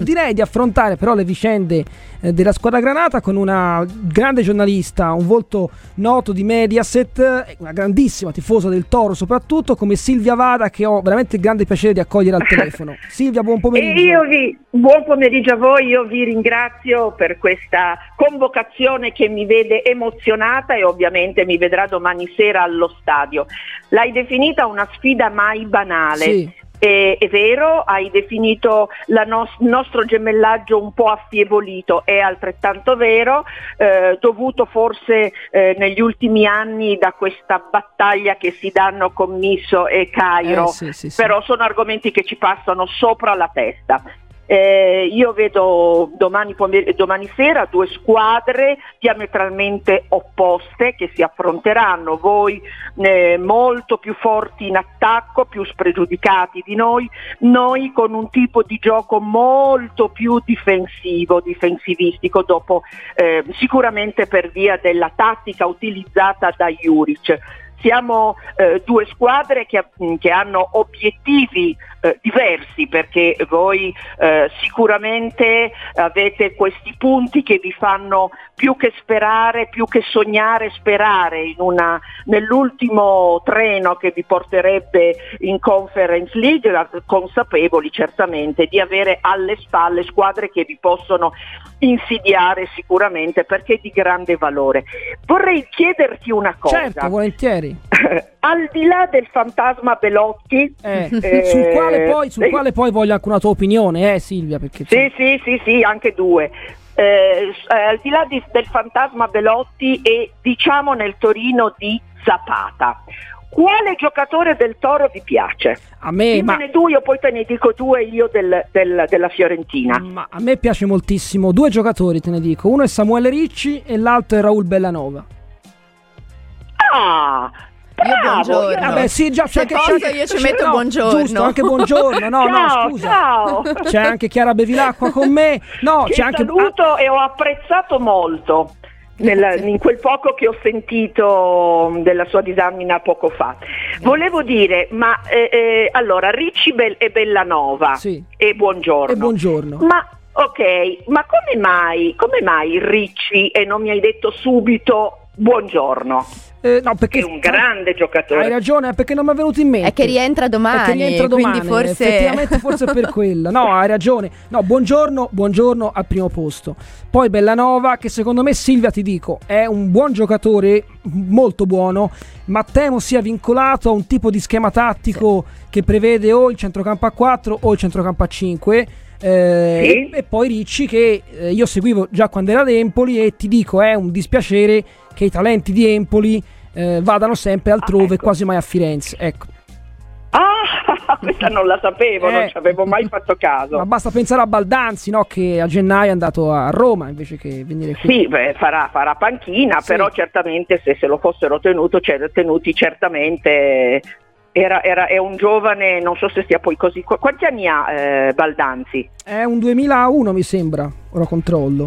Direi di affrontare però le vicende eh, della squadra granata con una grande giornalista, un volto noto di Mediaset, eh, una grandissima tifosa del Toro soprattutto, come Silvia Vada che ho veramente il grande piacere di accogliere al telefono. Silvia, buon pomeriggio. E io vi, buon pomeriggio a voi, io vi ringrazio per questa convocazione che mi vede emozionata e ovviamente mi vedrà domani sera allo stadio. L'hai definita una sfida mai banale. Sì. Eh, è vero, hai definito il nos- nostro gemellaggio un po' affievolito, è altrettanto vero, eh, dovuto forse eh, negli ultimi anni da questa battaglia che si danno con Misso e Cairo, Eh, sì, sì, sì. però sono argomenti che ci passano sopra la testa. Eh, io vedo domani, pomer- domani sera due squadre diametralmente opposte che si affronteranno, voi eh, molto più forti in attacco, più spregiudicati di noi, noi con un tipo di gioco molto più difensivo, difensivistico, dopo, eh, sicuramente per via della tattica utilizzata da Juric. Siamo eh, due squadre che, che hanno obiettivi eh, diversi perché voi eh, sicuramente avete questi punti che vi fanno più che sperare, più che sognare, sperare una, nell'ultimo treno che vi porterebbe in Conference League, consapevoli certamente di avere alle spalle squadre che vi possono insidiare sicuramente perché è di grande valore. Vorrei chiederti una cosa. Certo, volentieri. Al di là del fantasma Belotti, Eh, Eh, sul quale poi, sul eh, quale poi voglio anche una tua opinione, eh Silvia, perché sì, sì, sì, sì, anche due. Eh, eh, al di là di- del fantasma Belotti e diciamo nel Torino di Zapata, quale giocatore del Toro vi piace? a me, ma, Dimmene due, io poi te ne dico due io del- del- della Fiorentina. ma a me piace moltissimo due giocatori, te ne dico. Uno è Samuele Ricci e l'altro è Raul Bellanova. Ah, Io bravo, buongiorno. io- Vabbè, sì, già Se c'è posso c'è- io ci c'è- metto no, buongiorno. Giusto, anche buongiorno. No, ciao, no, scusa. ciao. C'è anche Chiara Bevilacqua con me. No, Ti c'è anche saluto e ho apprezzato molto nel- in quel poco che ho sentito mh, della sua disamina poco fa. Volevo dire, ma eh, eh, allora Ricci Bel- e Bellanova Sì. e buongiorno. E buongiorno. Ma ok, ma come mai, come mai Ricci e non mi hai detto subito buongiorno? Eh, no, perché Che è un grande giocatore. Hai ragione, è perché non mi è venuto in mente. È che rientra domani, È che rientra quindi domani, forse- effettivamente forse per quello. No, hai ragione. No, buongiorno, buongiorno al primo posto. Poi Bellanova, che secondo me Silvia ti dico, è un buon giocatore, molto buono, ma temo sia vincolato a un tipo di schema tattico che prevede o il centrocampo a 4 o il centrocampo a 5. Eh, Sì. e, poi Ricci che eh, io seguivo già quando era ad Empoli e ti dico è un dispiacere che i talenti di Empoli eh, vadano sempre altrove, ecco. quasi mai a Firenze. Ecco. Ah, questa non la sapevo, non Eh. ci avevo mai fatto caso. Ma basta pensare a Baldanzi, no? Che a gennaio è andato a Roma invece che venire qui. Sì, beh, farà, farà panchina, Sì. però certamente se se lo fossero tenuto, cioè, tenuti certamente era, era- è un giovane, non so se sia poi così. qu- Quanti anni ha eh, Baldanzi? È un 2001 mi sembra, ora controllo.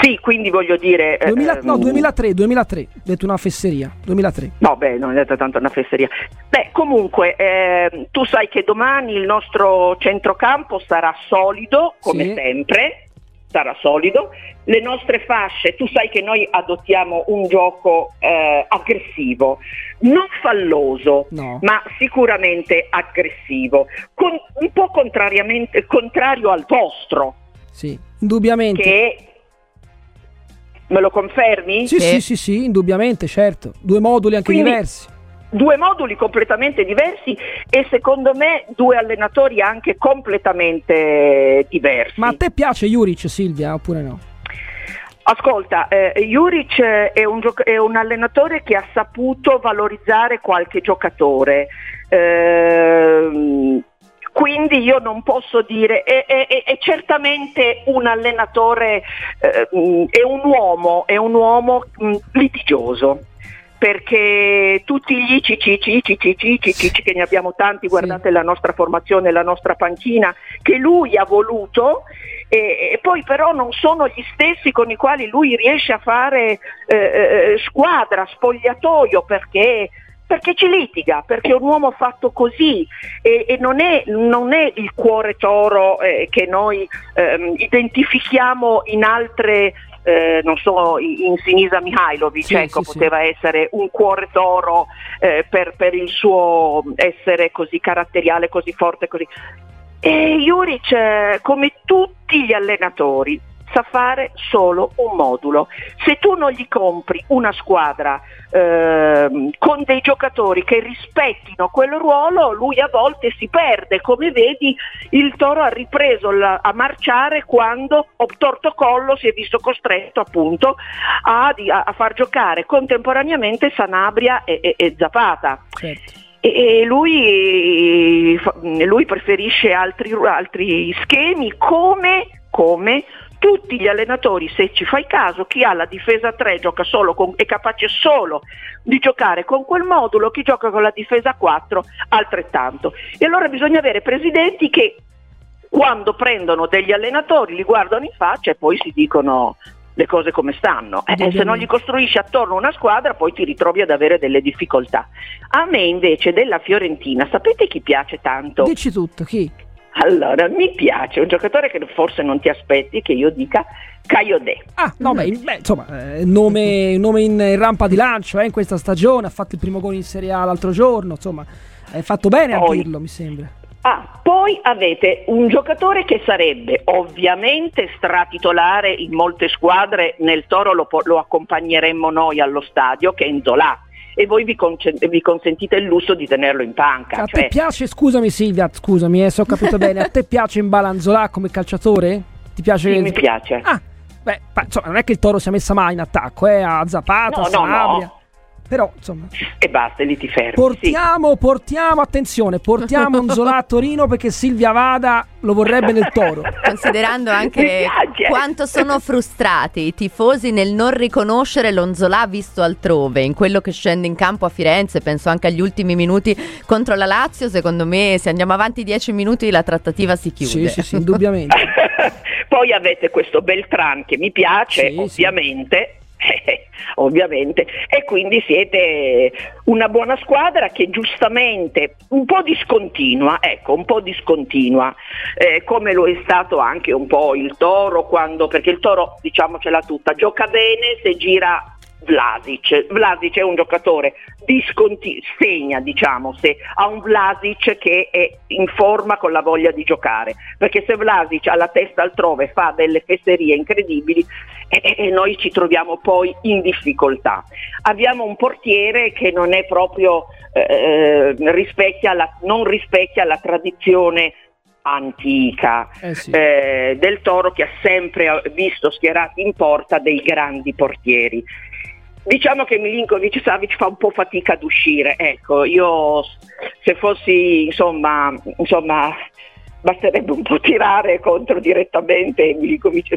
Sì, quindi voglio dire... eh, 2000 no, ehm, 2003, 2003, detto una fesseria, 2003. No, beh, non è tanto una fesseria. Beh, comunque, ehm, tu sai che domani il nostro centrocampo sarà solido, come Sì. sempre, sarà solido. Le nostre fasce, tu sai che noi adottiamo un gioco eh, aggressivo, non falloso, No. ma sicuramente aggressivo, con- un po' contrariamente, contrario al vostro, Sì, indubbiamente. che me lo confermi? Sì, sì, Sì. sì, sì, indubbiamente, certo. Due moduli anche Quindi- diversi. Due moduli completamente diversi e secondo me due allenatori anche completamente diversi. Ma a te piace Juric, Silvia, oppure no? Ascolta, eh, Juric è un, gioc- è un allenatore che ha saputo valorizzare qualche giocatore. Ehm, quindi io non posso dire, è, è- è- certamente un allenatore, eh, mh, è un uomo, è un uomo mh, litigioso. Perché tutti gli cici, che ne abbiamo tanti, guardate la nostra formazione, la nostra panchina, che lui ha voluto, e, poi però non sono gli stessi con i quali lui riesce a fare eh, eh, squadra, spogliatoio, perché perché ci litiga, perché è un uomo fatto così e, e non, è, non, è, il cuore toro eh, che noi ehm, identifichiamo in altre eh, non so, in Sinisa Mihailovic, sì, ecco, sì, poteva sì. essere un cuore toro eh, per, per, il suo essere così caratteriale, così forte. Così. E Juric, eh, come tutti gli allenatori, sa fare solo un modulo. Se tu non gli compri una squadra eh, con dei giocatori che rispettino quel ruolo, lui a volte si perde. Come vedi, il Toro ha ripreso la, a marciare quando Tortocollo si è visto costretto appunto a, a, far giocare contemporaneamente Sanabria e, e, e Zapata. Certo e lui, lui preferisce altri, altri schemi come, come tutti gli allenatori, se ci fai caso, chi ha la difesa 3 gioca solo con, è capace solo di giocare con quel modulo, chi gioca con la difesa 4 altrettanto. E allora bisogna avere presidenti che quando prendono degli allenatori li guardano in faccia e poi si dicono le cose come stanno. Eh, se non gli costruisci attorno una squadra poi ti ritrovi ad avere delle difficoltà. A me invece della Fiorentina, sapete chi piace tanto? Dici tutto, chi? Allora, mi piace un giocatore che forse non ti aspetti che io dica Caiode. Ah, no, beh, beh insomma, eh, nome, nome, in rampa di lancio eh, in questa stagione, ha fatto il primo gol in Serie A l'altro giorno, insomma, hai fatto bene poi, a dirlo, mi sembra. Ah, poi avete un giocatore che sarebbe ovviamente stratitolare in molte squadre, nel Toro lo, lo accompagneremmo noi allo stadio, che è Nzola e voi vi, con- vi, consentite il lusso di tenerlo in panca. A cioè... te piace, scusami Silvia, scusami eh, se ho capito bene, a te piace Imbalanzola come calciatore? Ti piace? Sì, mi piace. Ah, beh, insomma, non è che il Toro si è messa mai in attacco, eh, a Zapata, no, a Sanabria. No, no. Però, insomma. E basta, lì ti fermi. Portiamo, sì. portiamo, attenzione, portiamo un Zola a Torino perché Silvia Vada lo vorrebbe nel toro. Considerando anche quanto sono frustrati i tifosi nel non riconoscere l'Onzolà visto altrove, in quello che scende in campo a Firenze, penso anche agli ultimi minuti contro la Lazio, secondo me se andiamo avanti dieci minuti la trattativa si chiude. Sì, sì, sì indubbiamente. Poi avete questo Beltran che mi piace, sì, ovviamente. Sì ovviamente, e quindi siete una buona squadra che giustamente un po' discontinua, ecco, un po' discontinua, eh, come lo è stato anche un po' il Toro, quando, perché il Toro, diciamocela tutta, gioca bene se gira Vlasic. Vlasic è un giocatore disconti- segna, diciamo, se ha un Vlasic che è in forma con la voglia di giocare, perché se Vlasic ha la testa altrove fa delle fesserie incredibili e, e noi ci troviamo poi in difficoltà. Abbiamo un portiere che non è proprio eh, rispecchia la, non rispecchia la tradizione antica eh sì. eh, del Toro che ha sempre visto schierati in porta dei grandi portieri. Diciamo che Milinkovic Savic fa un po' fatica ad uscire, ecco, io se fossi insomma, insomma basterebbe un po' tirare contro direttamente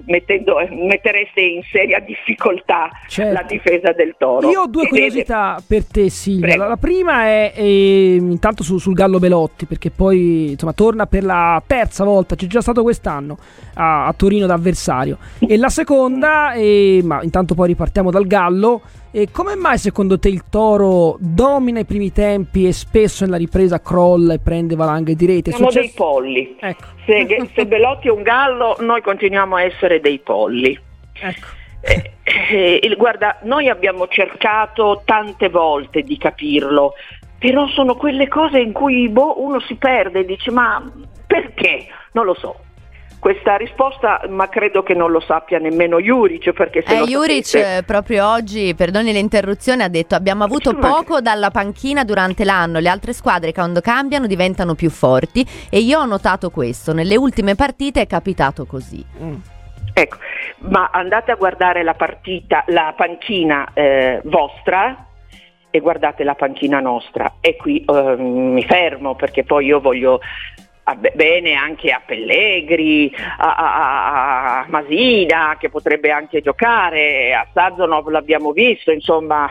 mettendo, mettereste in seria difficoltà certo. la difesa del Toro. Io ho due curiosità per te Silvia, Prego. la prima è, è intanto su, sul Gallo Belotti perché poi insomma, torna per la terza volta, c'è già stato quest'anno a, a Torino da avversario e la seconda, è, ma intanto poi ripartiamo dal Gallo e come mai secondo te il Toro domina i primi tempi e spesso nella ripresa crolla e prende valanghe di rete? Siamo successo... dei polli. Ecco. Se, se Belotti è un gallo, noi continuiamo a essere dei polli. Ecco. Eh, eh, guarda, noi abbiamo cercato tante volte di capirlo, però sono quelle cose in cui boh, uno si perde e dice ma perché? Non lo so questa risposta, ma credo che non lo sappia nemmeno Juric. Perché se eh, Juric sapete... proprio oggi, perdoni l'interruzione, ha detto abbiamo avuto poco dalla panchina durante l'anno, le altre squadre quando cambiano diventano più forti e io ho notato questo, nelle ultime partite è capitato così. Mm. Ecco, ma andate a guardare la partita, la panchina eh, vostra e guardate la panchina nostra e qui eh, mi fermo perché poi io voglio bene anche a Pellegri, a, a, a, Masina che potrebbe anche giocare, a Sazonov l'abbiamo visto, insomma.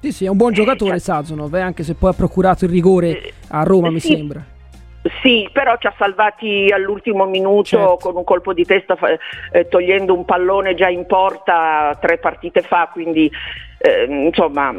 Sì, sì, è un buon giocatore eh, Sazonov, eh, anche se poi ha procurato il rigore eh, a Roma, mi sembra. Sì, però ci ha salvati all'ultimo minuto certo. con un colpo di testa eh, togliendo un pallone già in porta tre partite fa, quindi eh, insomma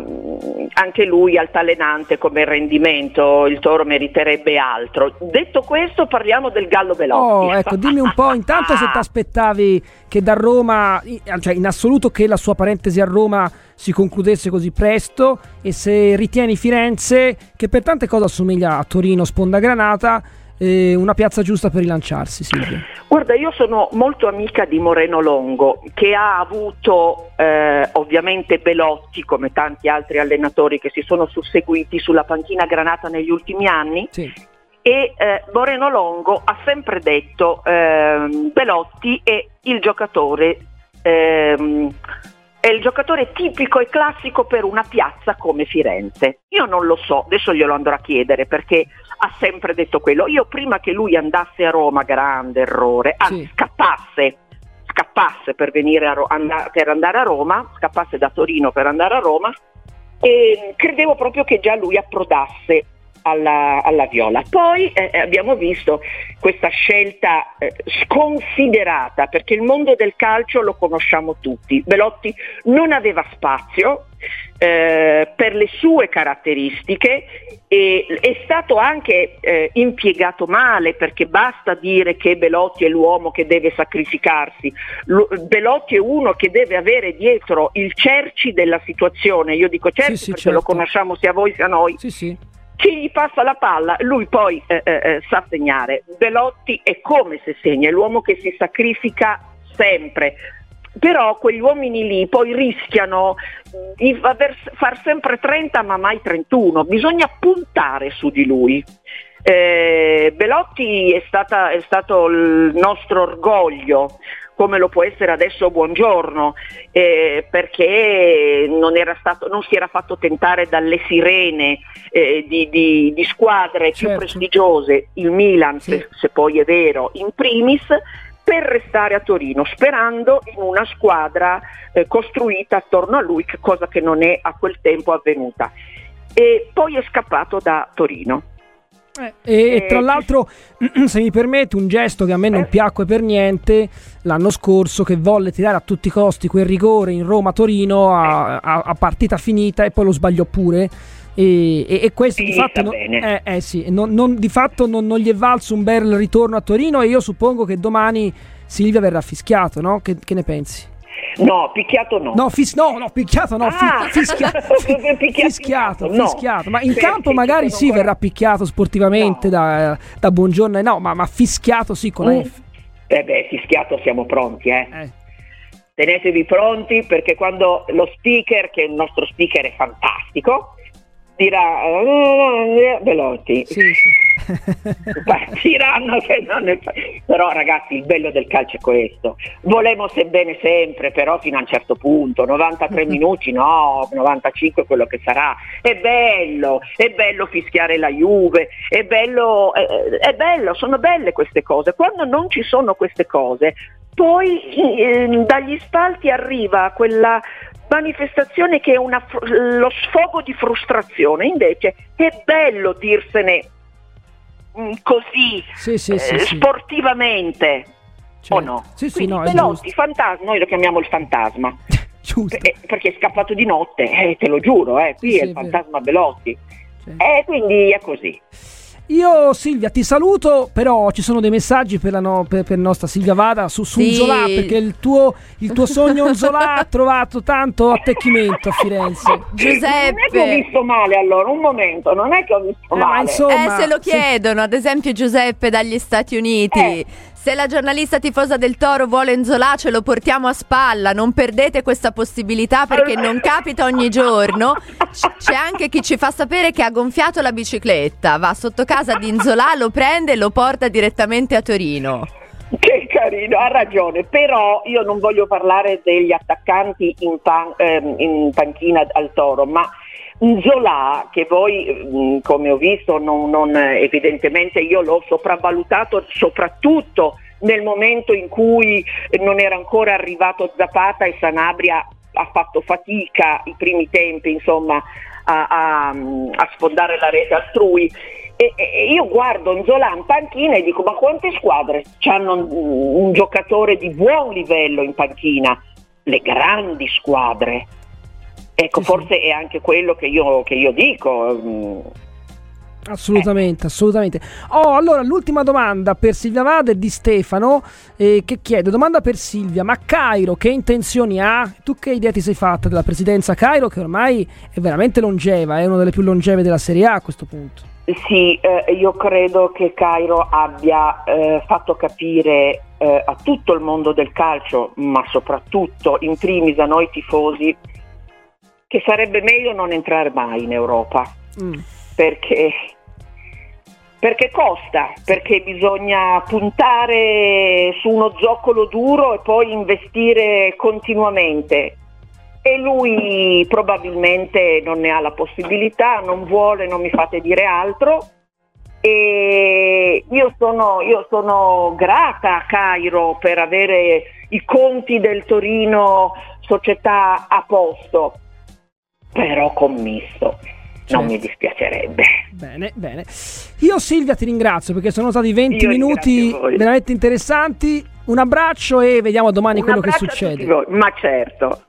anche lui altalenante come rendimento, il Toro meriterebbe altro. Detto questo parliamo del Gallo Velotti. Oh, ecco, dimmi un po' intanto se ti aspettavi che da Roma, cioè in assoluto che la sua parentesi a Roma si concludesse così presto e se ritieni Firenze, che per tante cose assomiglia a Torino Sponda Granata, eh, una piazza giusta per rilanciarsi, Silvia? Guarda, io sono molto amica di Moreno Longo, che ha avuto eh, ovviamente Belotti, come tanti altri allenatori che si sono susseguiti sulla panchina granata negli ultimi anni. Sì. E eh, Moreno Longo ha sempre detto ehm, Belotti è il giocatore ehm, è il giocatore tipico e classico per una piazza come Firenze. Io non lo so, adesso glielo andrò a chiedere perché ha sempre detto quello. Io prima che lui andasse a Roma, grande errore, anzi sì. scappasse, scappasse per, a Ro- and- per andare a Roma, scappasse da Torino per andare a Roma, e credevo proprio che già lui approdasse alla, alla Viola. Poi eh, eh, abbiamo visto questa scelta eh, sconsiderata, perché il mondo del calcio lo conosciamo tutti. Belotti non aveva spazio eh, per le sue caratteristiche e è stato anche eh, impiegato male perché basta dire che Belotti è l'uomo che deve sacrificarsi. L- Belotti è uno che deve avere dietro il cerci della situazione. Io dico cerci sì, sì, perché certo. lo conosciamo sia voi sia noi. Sì, chi gli passa la palla, lui poi eh, eh, eh, sa segnare. Belotti è come se segna, è l'uomo che si sacrifica sempre. Però quegli uomini lì poi rischiano di far sempre 30 ma mai 31, bisogna puntare su di lui. Eh, Belotti è, stata, è, stato il nostro orgoglio, come lo può essere adesso Buongiorno, eh, perché non, stato, non, si era fatto tentare dalle sirene eh, di, di, di, squadre certo. più prestigiose, il Milan, sì. se, se poi è vero, in primis, per restare a Torino, sperando in una squadra eh, costruita attorno a lui, cosa che non è a quel tempo avvenuta. E poi è scappato da Torino. Eh, e, e, tra l'altro, se mi permette, un gesto che a me non eh. piacque per niente l'anno scorso, che volle tirare a tutti i costi quel rigore in Roma-Torino a, eh. a, a partita finita e poi lo sbagliò pure. E, e, e, questo sì, di fatto, non, eh, eh sì, non, non, di fatto non, non, gli è valso un bel ritorno a Torino e io suppongo che domani Silvia verrà fischiato, no? Che, che ne pensi? No, picchiato no. No, fis- no, no picchiato no, ah, fischia- fi- fischiato, no. fischiato. Ma in Perché campo magari sì, verrà picchiato sportivamente no. da, da buongiorno, no, ma, ma fischiato sì con mm. F. Eh beh, fischiato siamo pronti, eh. eh. Tenetevi pronti perché quando lo speaker, che il nostro speaker è fantastico, dirà uh, Belotti. Sì, sì. Partiranno che non è... Però ragazzi il bello del calcio è questo. Volemo sebbene sempre, però fino a un certo punto, 93 minuti no, 95 quello che sarà. È bello, è bello fischiare la Juve, è bello, è, è bello, sono belle queste cose. Quando non ci sono queste cose, poi eh, dagli spalti arriva quella manifestazione che è una, lo sfogo di frustrazione, invece è bello dirsene mm, così sì, sì, eh, sì, sportivamente. Certo. O no? Sì, sì, no, Pelotti, fantasma, noi lo chiamiamo il fantasma. Eh, perché è scappato di notte, eh, te lo giuro, eh, qui è il fantasma Belotti. Eh, quindi è così. Io Silvia ti saluto, però ci sono dei messaggi per la no, per, per nostra Silvia Vada su, su sì. Zola, perché il tuo, il tuo sogno Zola ha trovato tanto attecchimento a Firenze. Giuseppe. Non è che ho visto male allora, un momento, non è che ho visto eh, male. Insomma, eh, se lo chiedono, sì. ad esempio Giuseppe dagli Stati Uniti. Eh. Se la giornalista tifosa del Toro vuole Enzola ce lo portiamo a spalla, non perdete questa possibilità perché non capita ogni giorno. C'è anche chi ci fa sapere che ha gonfiato la bicicletta, va sotto casa di Inzola, lo prende e lo porta direttamente a Torino. Che carino, ha ragione, però io non voglio parlare degli attaccanti in, pan, ehm, in panchina al Toro, ma Zola, che voi mm, come ho visto non, non, evidentemente io l'ho sopravvalutato soprattutto nel momento in cui non era ancora arrivato Zapata e Sanabria ha fatto fatica i primi tempi insomma a, a, a sfondare la rete altrui e, e io guardo Zola in panchina e dico ma quante squadre hanno un, un giocatore di buon livello in panchina? Le grandi squadre Ecco, sì, forse sì. è anche quello che io, che io dico. Mm. Assolutamente, eh. assolutamente. Oh, allora l'ultima domanda per Silvia Vade di Stefano eh, che chiede, domanda per Silvia, ma Cairo che intenzioni ha? Tu che idea ti sei fatta della presidenza Cairo che ormai è veramente longeva, è una delle più longeve della Serie A a questo punto? Sì, eh, io credo che Cairo abbia eh, fatto capire eh, a tutto il mondo del calcio, ma soprattutto in primis a noi tifosi, che sarebbe meglio non entrare mai in Europa, mm. perché, perché costa, perché bisogna puntare su uno zoccolo duro e poi investire continuamente. E lui probabilmente non ne ha la possibilità, non vuole, non mi fate dire altro. E io sono, io sono grata a Cairo per avere i conti del Torino società a posto però commisso. Non certo. mi dispiacerebbe. Bene, bene. Io Silvia ti ringrazio perché sono stati 20 Io minuti veramente interessanti. Un abbraccio e vediamo domani Un quello che succede. Ma certo.